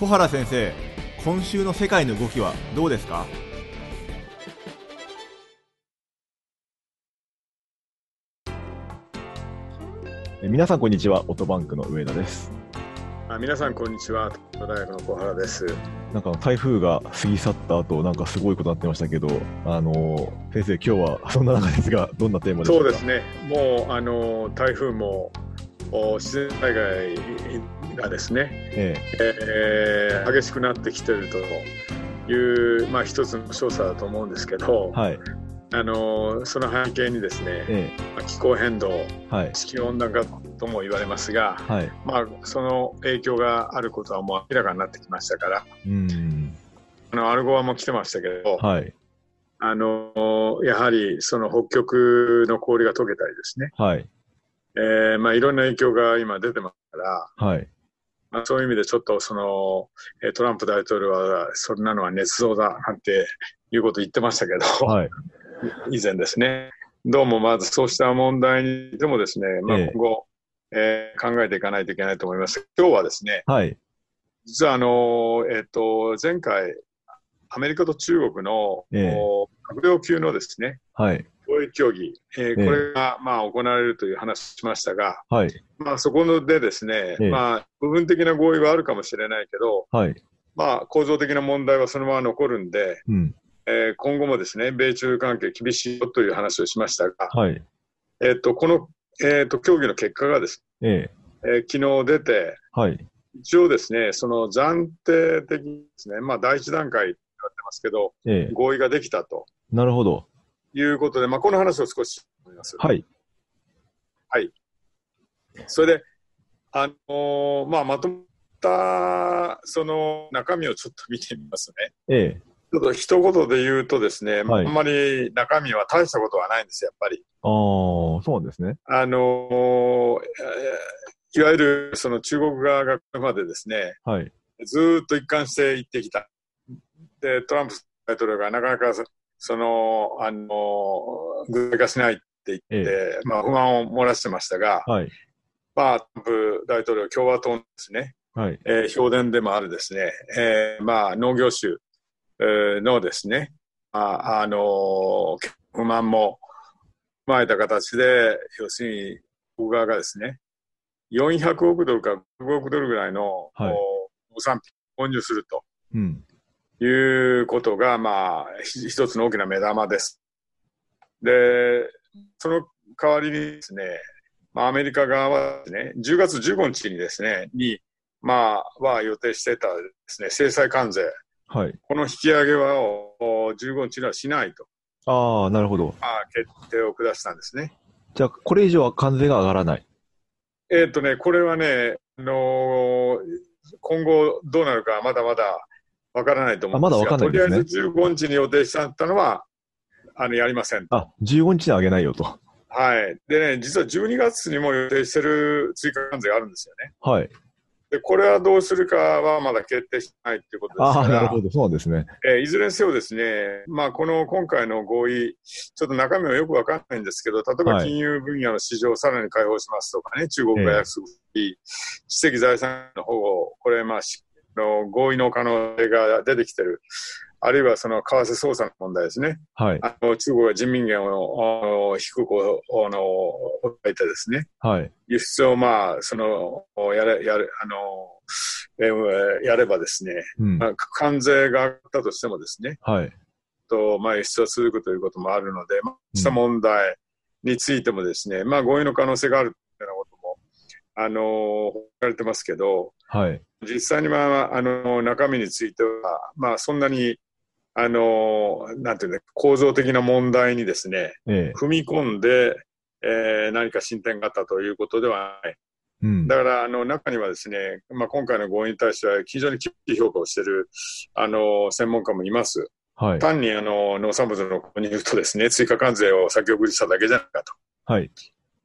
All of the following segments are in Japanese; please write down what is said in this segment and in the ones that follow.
小原先生今週の世界の動きはどうですか？皆さんこんにちはオートバンクの上田です。あ皆さんこんにちは東大学の小原です。なんか台風が過ぎ去った後なんかすごいことになってましたけどあの先生今日はそんな中ですがどんなテーマでしょうか？そうですね。もうあの台風も自然災害がですね、ええ。えー、激しくなってきているという、まあ、一つの調査だと思うんですけど、はい、あのその背景にですね、ええ、気候変動、はい、地球温暖化とも言われますが、はい、まあ、その影響があることはもう明らかになってきましたから、うん。あのアルゴアも来てましたけど、はい、あのやはりその北極の氷が溶けたりですね、はいえーまあ、いろんな影響が今出てますから、はい。まあ、そういう意味でちょっとそのトランプ大統領はそんなのは捏造だなんていうことを言ってましたけど、はい、以前ですね。どうもまずそうした問題にでもですね、まあ、今後、ええー、考えていかないといけないと思います。今日はですね、はい、実はあの、えっ、ー、と、前回、アメリカと中国の、えー、閣僚級のですね、はい、貿易協議、えー、これが、まあ、行われるという話をしましたが、はい、まあ、そこでですね、えー、まあ、部分的な合意はあるかもしれないけど、はい、まあ、構造的な問題はそのまま残るんで、うん、えー、今後もですね、米中関係厳しいよという話をしましたが、はい、えっ、と、この、えっ、ー、と、協議の結果がですね、えー、えー、昨日出て、はい、一応ですね、その暫定的にですね、まあ、第一段階と言われてますけど、えー、合意ができたと。なるほど。いうことで、まあ、この話を少し思います。はい。はい。それで、あのー、まあ、まとまった、その中身をちょっと見てみますね。ええちょっと一言で言うとですね、はい、あんまり中身は大したことはないんですよ、やっぱり。ああ、そうですね。あのー、いわゆるその中国側がこれまでですね、はい、ずっと一貫して言ってきた。で、トランプ大統領がなかなかその、あのー、具体化しないって言って、ええ、まあ不安を漏らしてましたが、はい、まあ、トランプ大統領、共和党のですね、はい、えー、評伝でもあるですね、えー、まあ農業州、のですね、あ、あの、不満も踏まえた形で、要するに、僕側がですね、400億ドルか5億ドルぐらいの、はい、農産品を購入すると、うん、いうことが、まあ、一つの大きな目玉です。で、その代わりにですね、まあ、アメリカ側はですね、10月15日にですね、に、まあ、は予定してたですね、制裁関税、はい、この引き上げは15日にはしないと。ああ、なるほど。まあ、決定を下したんですね。じゃあ、これ以上は関税が上がらないえっ、とね、これはね、あのー、今後どうなるかまだまだわからないと思うんですが、まだわかんないですね、とりあえず15日に予定したのは、あの、やりません。あ、15日に上げないよと。はい。でね、実は12月にも予定してる追加関税があるんですよね。はい。で、これはどうするかはまだ決定してないということですから。あなるほど、そうですね。えー、いずれにせよですね、まあ、この今回の合意、ちょっと中身はよくわかんないんですけど、例えば金融分野の市場をさらに開放しますとかね、中国が約束し、知的財産の保護、これ、まあ、の合意の可能性が出てきてる。あるいはその為替操作の問題ですね。はい。あの中国が人民元を低くあの、置いてですね。はい。輸出をまあ、その、やれ、やれ、あの、えー、やればですね、うん、まあ、関税が上がったとしてもですね。はい。と、まあ、輸出は続くということもあるので、まあ、した問題についてもですね、うん、まあ、合意の可能性があるあの、報られてますけど、はい。実際にまあ、あの、中身については、まあ、そんなに、あの、なんていうね、構造的な問題にですね、ええ、踏み込んで、えー、何か進展があったということではない。うん、だから、あの、中にはですね、まあ、今回の合意に対しては非常に厳しい評価をしている、あの、専門家もいます。はい、単に、あの、農産物の購入とですね、追加関税を先送りしただけじゃないかと。はい。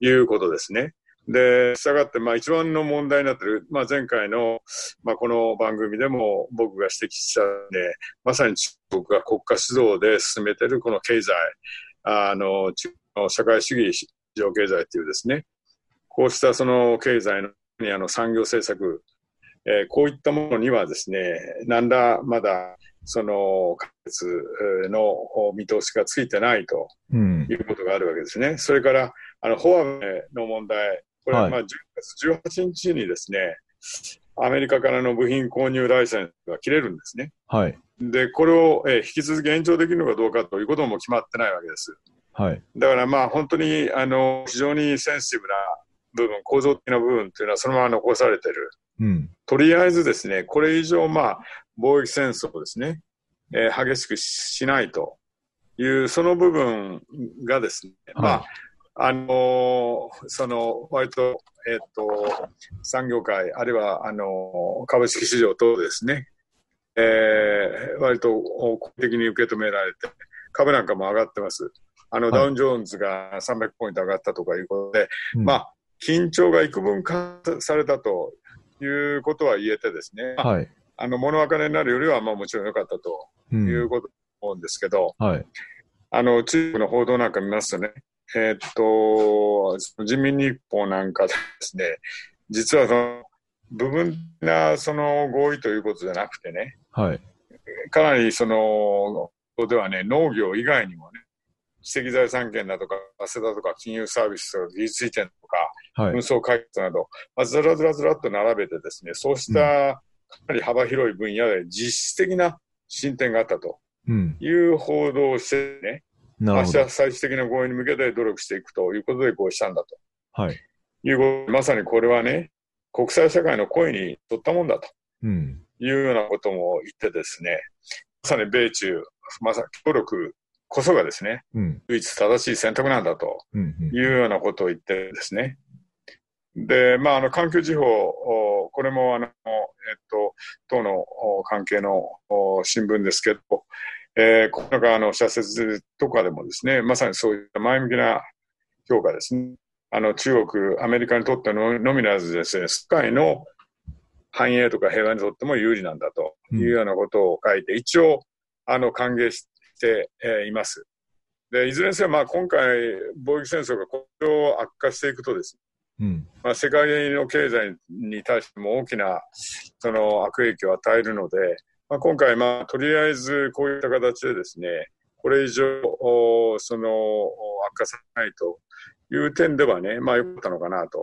いうことですね。で、したがって、まあ一番の問題になってる、まあ前回の、まあこの番組でも僕が指摘したんで、まさに中国が国家主導で進めてるこの経済、あの、中の社会主義市場経済っていうですね、こうしたその経済のあの産業政策、えー、こういったものにはですね、なんらまだその解決の見通しがついてないということがあるわけですね。うん、それから、あの、フォアの問題、これはまあ10月18日にですね、アメリカからの部品購入ライセンスが切れるんですね。はい。で、これを、えー、引き続き延長できるのかどうかということも決まってないわけです。はい。だからまあ本当に、あの、非常にセンシティブな部分、構造的な部分っていうのはそのまま残されてる。うん。とりあえずですね、これ以上まあ、貿易戦争ですね、えー、激しくしないという、その部分がですね、はい、まあ、あのー、その、割と、えっ、ー、と、産業界、あるいは、あのー、株式市場等ですね、えー、割と好的に受け止められて、株なんかも上がってます。あの、はい、ダウン・ジョーンズが300ポイント上がったとかいうことで、うん、まあ、緊張が幾分化されたということは言えてですね、はい、あの、物別れになるよりは、まあもちろん良かったということ思うんですけど、うん、はい、あの、中国の報道なんか見ますとね、えー、っと、人民日報なんかですね、実はその、部分なその合意ということじゃなくてね、はい、かなりその、ではね、農業以外にもね、知的財産権だとか、早稲田とか金融サービスとか技術移転とか、はい、運送開発など、まあ、ずらずらずらっと並べてですね、そうしたかなり幅広い分野で実質的な進展があったという報道をしてね、明日最終的な合意に向けて努力していくということで合意したんだと。はい。いうことまさにこれはね、国際社会の声に取ったもんだと。うん。いうようなことも言ってですね、まさに米中、まさに協力こそがですね、うん、唯一正しい選択なんだというようなことを言ってですね。で、まあ、あの、環境時報、これも、あの、えっと、党の関係の新聞ですけど、えー、この中の社説とかでもですね、まさにそういった前向きな評価ですね。あの、中国、アメリカにとってののみならずですね、世界の繁栄とか平和にとっても有利なんだというようなことを書いて、うん、一応、あの、歓迎して、えー、います。で、いずれにせよ、まあ、今回、貿易戦争がこれを悪化していくとですね、うん、まあ、世界の経済に対しても大きなその悪影響を与えるので、まあ、今回、まあ、とりあえずこういった形でですね、これ以上、その、悪化さないという点ではね、まあ、良かったのかなと。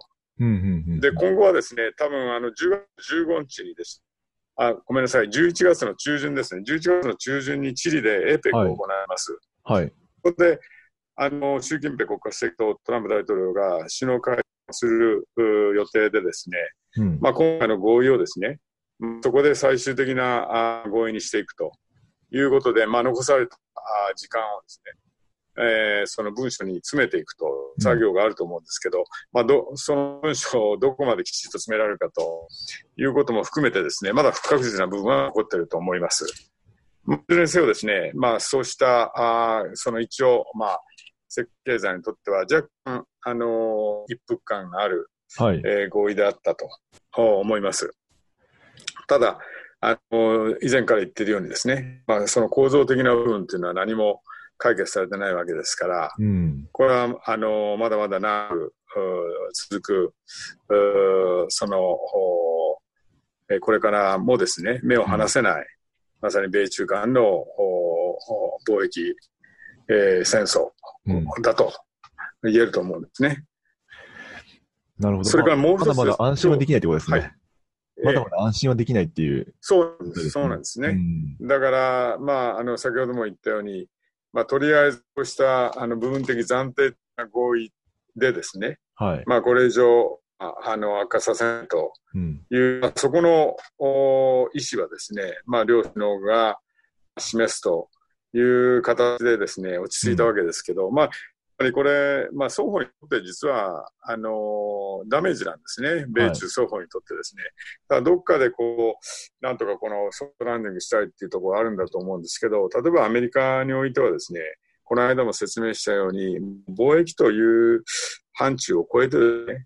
で、今後はですね、多分、あの、10月15日にですあ、ごめんなさい、11月の中旬ですね、11月の中旬にチリで APEC を行います。はい。そこで、あの、習近平国家主席とトランプ大統領が首脳会談する予定でですね、うん、まあ、今回の合意をですね、そこで最終的な合意にしていくということで、まあ、残された時間をですね、えー、その文書に詰めていくと作業があると思うんですけど、うん、まあど、その文書をどこまできちっと詰められるかということも含めてですね、まだ不確実な部分は残っていると思います。いずれにせよですね、まあ、そうした、あその一応、まあ、設計経済にとっては若干、あのー、一服感がある、はい、えー、合意であったと思います。ただ、あの以前から言っているようにですね、まあ、その構造的な部分というのは何も解決されてないわけですから、うん、これはあのまだまだ長く続くそのこれからもですね目を離せない、うん、まさに米中間の貿易、えー、戦争だと言えると思うんですね。なるほど。それからもう一つ、まだまだ安心はできないということですね。はいまだまだ安心はできないっていう、そうそうなんですね。うん、だから、まあ、あの、先ほども言ったように、まあ、とりあえずこうしたあの部分的暫定な合意でですね、はい、まあ、これ以上あの悪化させないという、うん。まあ、そこのお意思はですね、まあ、両首脳が示すという形でですね、落ち着いたわけですけど、うん、まあ、ぱりこれ、まあ、双方にとって実は、あのダメージなんですね。米中双方にとってですね。はい、どっかでこう、なんとかこのソフトランディングしたいっていうところがあるんだと思うんですけど、例えばアメリカにおいてはですね、この間も説明したように、貿易という範疇を超えてね、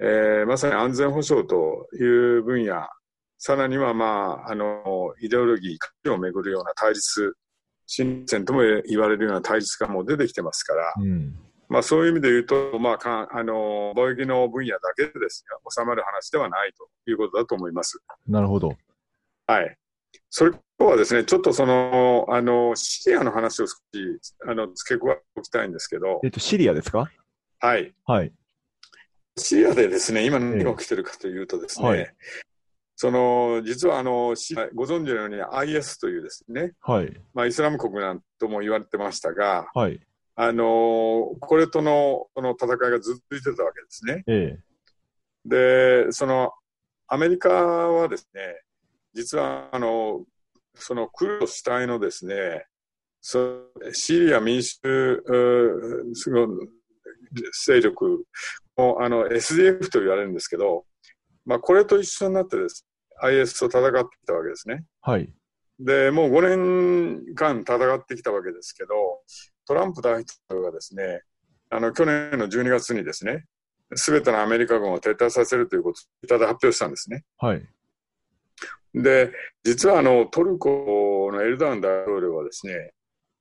えー、まさに安全保障という分野、さらにはまあ、あの、イデオロギー、価値をめぐるような対立新鮮とも言われるような対立がもう出てきてますから、うん、まあ、そういう意味で言うと、まあ、かあの貿易の分野だけでですね、収まる話ではないということだと思います。なるほど。はい。それとはですね、ちょっとその、あの、シリアの話を少し、あの、付け加えておきたいんですけど。えっと、シリアですか？はい。はい。シリアでですね、今何が起きてるかというとですね、はい、その、実はあの、ご存知のように IS というですね、はい。まあ、イスラム国なんとも言われてましたが、はい。あの、これとの、この戦いがずっと続いてたわけですね。ええ。で、その、アメリカはですね、実は、あの、そのクルド主体のですね、シリア民主勢力のあの SDF と言われるんですけど、まあ、これと一緒になってです、IS と戦ってきたわけですね。はい。で、もう5年間戦ってきたわけですけど、トランプ大統領がですね、あの、去年の12月にですね、すべてのアメリカ軍を撤退させるということをいただ発表したんですね。はい。で、実はあの、トルコのエルダーン大統領はですね、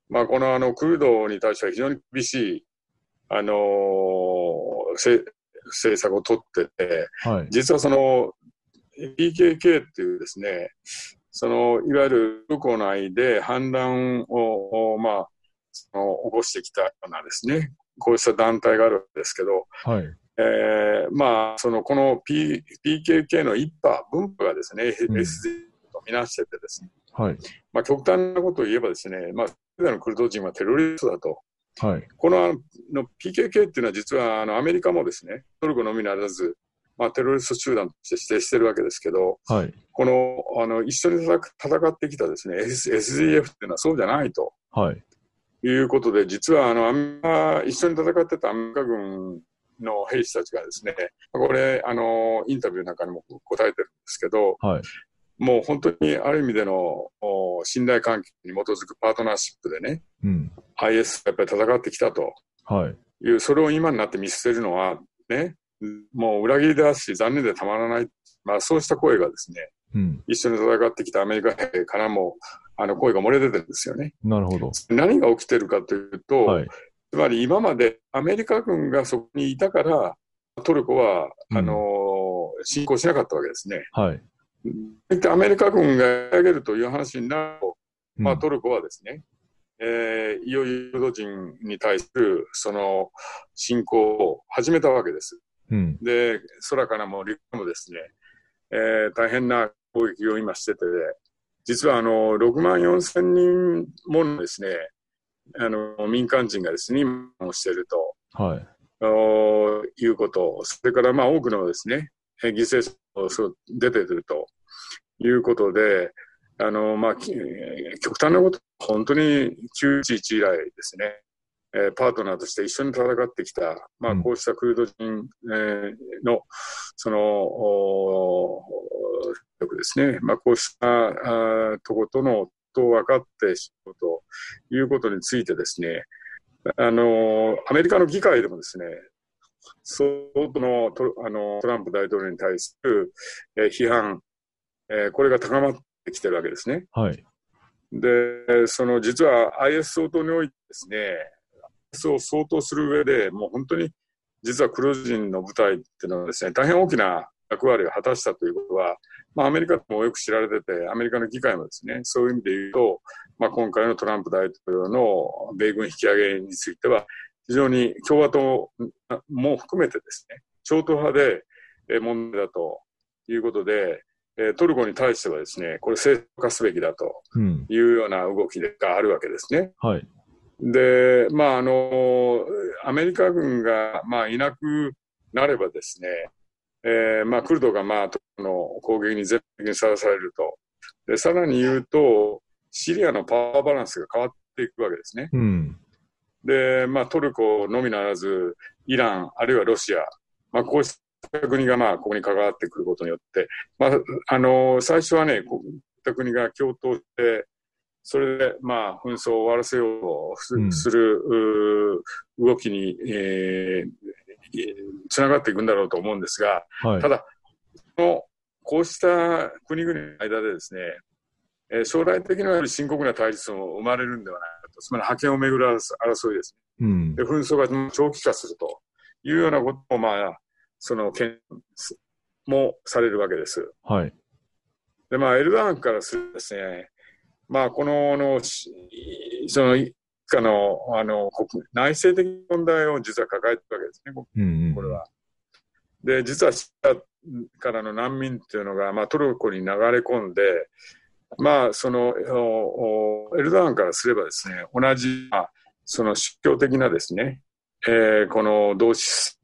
まあ、このあの、クルドに対しては非常に厳しい、あのー、政策を取ってて、はい、実はその PKK っていうですね、そのいわゆるトルコ内で反乱を、まあ、その起こしてきたようなですね、こうした団体があるわけですけど、はい、えー、まあ、そのこの、P、PKK の一派、分派がですね、うん、SD とみなしててですね、はい。まあ、極端なことを言えばですね、まあ、すべてのクルド人はテロリストだと。はい、このの PKK っていうのは実はあのアメリカもですね、トルコのみならず、まあ、テロリスト集団として指定してるわけですけど、はい、このあの一緒に戦ってきたですね、SDF っていうのはそうじゃないと。はい、いうことで、実はあのアメリカ一緒に戦ってたアメリカ軍の兵士たちがですね、これ、あのインタビューなんかにも答えてるんですけど、はい、もう本当にある意味での信頼関係に基づくパートナーシップでね、うん、IS やっぱり戦ってきたと。い。う、それを今になって見捨てるのは、ね、もう裏切りだし、残念でたまらない、まあ、そうした声がですね、うん、一緒に戦ってきたアメリカ兵からもあの声が漏れ出てるんですよね。なるほど。何が起きてるかというと、はい、つまり今までアメリカ軍がそこにいたから、トルコは、あの侵攻しなかったわけですね。はい、アメリカ軍が上げるという話になると、まあ、トルコはですね、えー、いよいよユダ人に対するその侵攻を始めたわけです。うん、で、空からも陸もですね、えー、大変な攻撃を今してて、実はあの6万4千人ものですね、あの民間人がですね、今をしていると、はい、いうこと、それからまあ多くのですね、犠牲者が出てくるということで、あの、まあ、極端なこと、本当に911以来ですね、えー、パートナーとして一緒に戦ってきた、まあ、こうしたクルド人、えー、の、その、ですね、まあ、こうしたあとことの、と分かってしまうということについてですね、あの、アメリカの議会でもですね、相当のトあのトランプ大統領に対する、えー、批判、えー、これが高まってきてるわけですね。はい。で、その実は IS 相当においてですね、IS を相当する上で、もう本当に実はクルーズ人の部隊っていうのはですね、大変大きな役割を果たしたということは、まあ、アメリカもよく知られてて、アメリカの議会もですね、そういう意味で言うと、まあ、今回のトランプ大統領の米軍引き上げについては、非常に共和党も含めてですね、超党派で問題だということで、トルコに対してはですね、これ正当化すべきだというような動きがあるわけですね。うん、はい。で、まあ、あの、アメリカ軍が、まあ、いなくなればですね、えー、まあ、クルドが、まあ、の攻撃に絶対にさらされると。で、さらに言うと、シリアのパワーバランスが変わっていくわけですね。うん、で、まあ、トルコのみならず、イラン、あるいはロシア、まあ、こうした国が、まあ、ここに関わってくることによって、まあ、あの、最初はね、こういった国が共闘して、それで、まあ、紛争を終わらせようとする、うん、動きに、えー、つながっていくんだろうと思うんですが、はい、ただ、のこうした国々の間でですね、えー、将来的には深刻な対立も生まれるんではないかと、つまり覇権をめぐる争いですね。うん、で紛争が長期化するというようなことも、まあ、その、けんもされるわけです。はい。で、まあ、エルダーンからするとですね、まあ、この、のその、一家の、あの、内政的問題を実は抱えてるわけですね、これは。で、実はシリアからの難民っていうのが、まあ、トルコに流れ込んで、まあ、その、エルドアンからすればですね、同じ、まあ、その宗教的なですね、えー、この同志、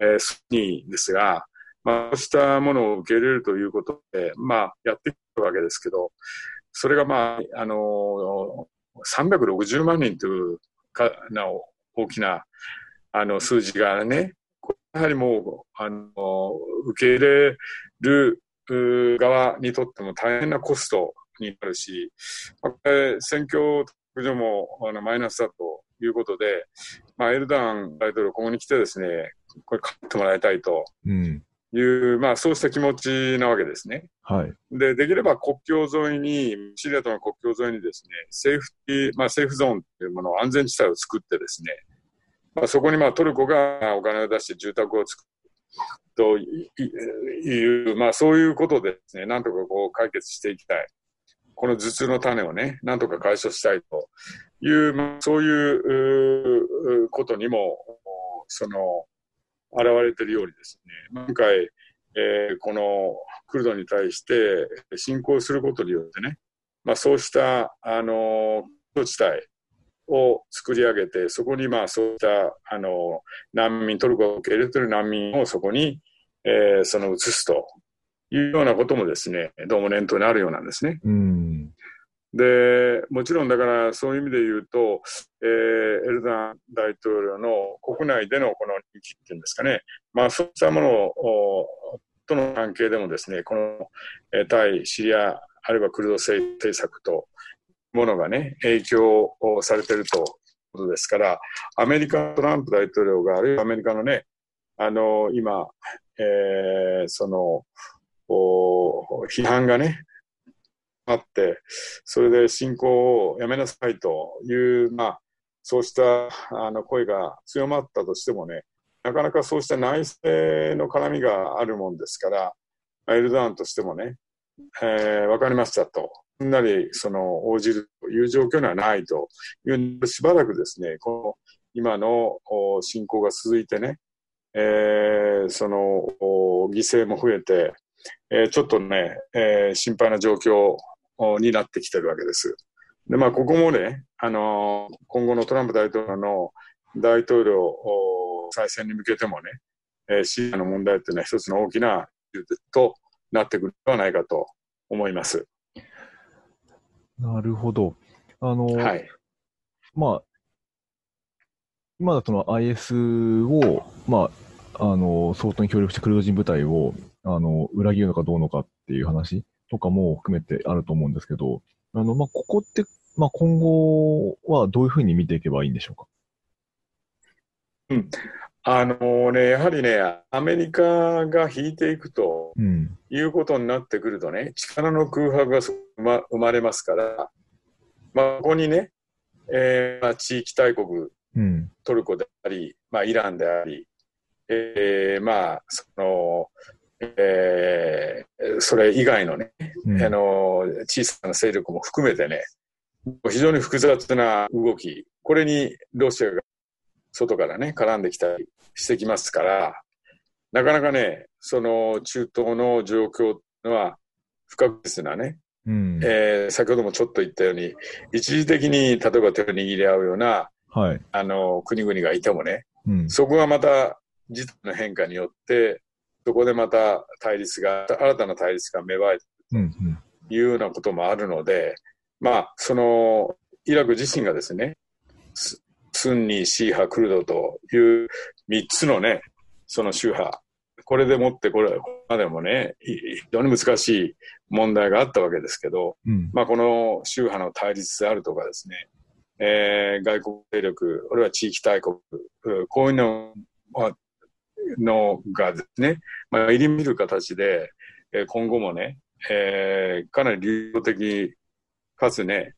えー、スニーですが、まあ、こうしたものを受け入れるということで、まあ、やってきたわけですけど、それがまあ、あのー、360万人というかな大きなあの数字がね、やはりもう、あの、受け入れる側にとっても大変なコストになるし、これ選挙特上もあのマイナスだということで、まあ、エルダン大統領、ここに来てですね、これ、勝ってもらいたいという、うん、まあ、そうした気持ちなわけですね。はい。で、できれば国境沿いに、シリアとの国境沿いにですね、セーフティー、まあ、セーフゾーンというものを安全地帯を作ってですね、まあ、そこにまあトルコがお金を出して住宅を作るという、まあ、そういうことでですね、なんとかこう解決していきたい。この頭痛の種をね、なんとか解消したいという、まあ、そういうことにも、その、現れているようにですね、今回、えー、このクルドに対して侵攻することによってね、まあ、そうした、あの、地帯、を作り上げて、そこにまあそういったあの難民、トルコが受け入れている難民をそこに、えー、その移すというようなこともですね、どうも念頭にあるようなんですね。うんで、もちろんだからそういう意味で言うと、えー、エルダン大統領の国内でのこの人気っていうんですかね、まあそういったものをとの関係でもですね、この、えー、対シリア、あるいはクルド政策とものがね、影響をされているということですから、アメリカトランプ大統領が、あるいはアメリカのね、あの、今、えー、そのお、批判がね、あって、それで侵攻をやめなさいという、まあ、そうしたあの声が強まったとしてもね、なかなかそうした内政の絡みがあるもんですから、エルドアンとしてもね、えー、分かりましたと。すんなりその応じるという状況にはないというしばらくですね、この今の侵攻が続いてね、えー、その犠牲も増えて、えー、ちょっとね、えー、心配な状況になってきてるわけです。で、まあ、ここもね、あのー、今後のトランプ大統領の大統領再選に向けてもね、えー、シリアの問題っていうのは一つの大きなとなってくるではないかと思います。なるほど。あの、はい、まあ、今だとの IS を、まあ、あの、相当に協力してクルド人部隊を、あの、裏切るのかどうのかっていう話とかも含めてあると思うんですけど、あの、まあ、ここって、まあ、今後はどういうふうに見ていけばいいんでしょうか？うん。あのね、やはりね、アメリカが引いていくと、いうことになってくるとね、力の空白が生ま生まれますから、まあ、ここにね、えーまあ、地域大国、うん、トルコであり、まあ、イランであり、えー、まあ、その、えー、それ以外のね、うん、あの、小さな勢力も含めてね、非常に複雑な動き、これにロシアが外からね、絡んできたりしてきますから、なかなかね、その中東の状況は不確実なね、うん、えー、先ほどもちょっと言ったように、一時的に例えば手を握り合うような、はい、あの国々がいてもね、うん、そこがまた事態の変化によって、そこでまた対立が、新たな対立が芽生えてるというようなこともあるので、まあ、そのイラク自身がですね、スンニ、シーハ、クルドという3つのね、その宗派、これでもって、これ、ここまでもね、非常に難しい問題があったわけですけど、うん、まあこの宗派の対立であるとかですね、えー、外国勢力、あるいは地域大国、こういうののがですね、まあ、入り見る形で、今後もね、えー、かなり流動的かつね、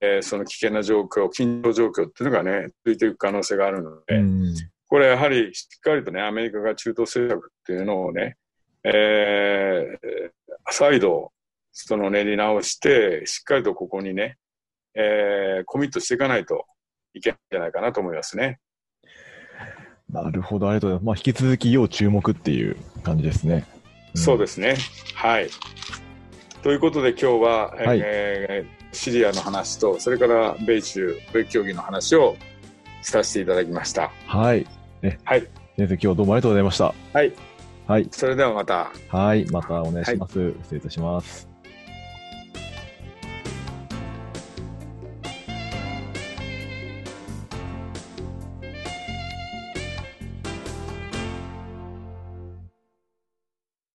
えー、その危険な状況、緊張状況っていうのがね、続いていく可能性があるので、これやはりしっかりとね、アメリカが中東政策っていうのをね、えー、再度、その練り直して、しっかりとここにね、えー、コミットしていかないといけないんじゃないかなと思いますね。なるほど、ありがとうございます。まあ、引き続き要注目っていう感じですね。うん、そうですね。はい。ということで今日は、はい、えー、シリアの話と、それから米中、米協議の話をさせていただきました。はい。ね、はい。先生、今日どうもありがとうございました。はい。はい。それではまた。はい。またお願いします。はい、失礼いたします。